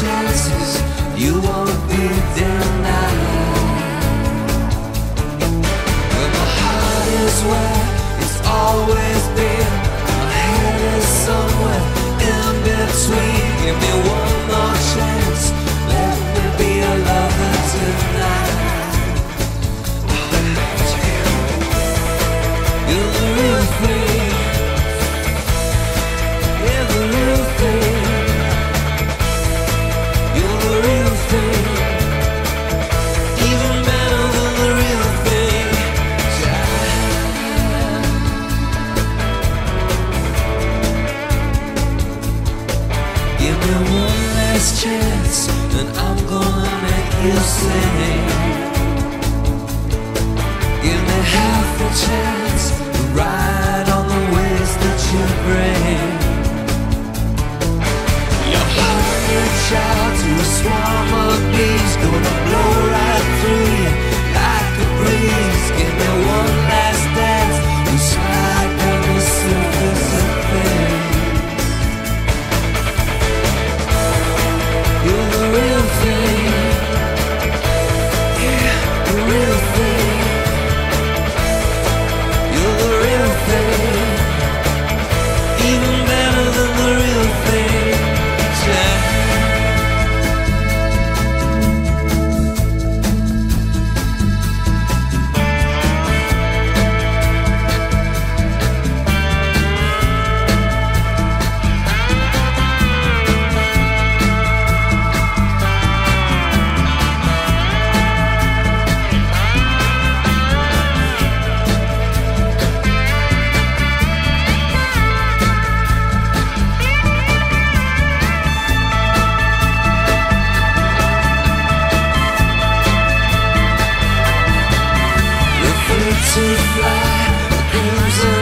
chances. You won't be there but my heart is where it's always chance and I'm gonna make you sing. Give me half a chance. to fly,